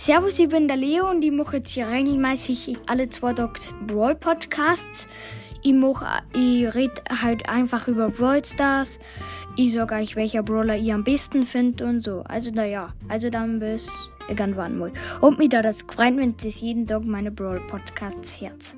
Servus, ich bin der Leo und ich mache jetzt hier regelmäßig alle zwei Tage Brawl Podcasts. Ich mache, ich rede halt einfach über Brawl Stars. Ich sage euch, welcher Brawler ihr am besten findet und so. Also, naja, also dann bis irgendwann mal. Und mir da das gefreut, wenn es jeden Tag meine Brawl Podcasts hört.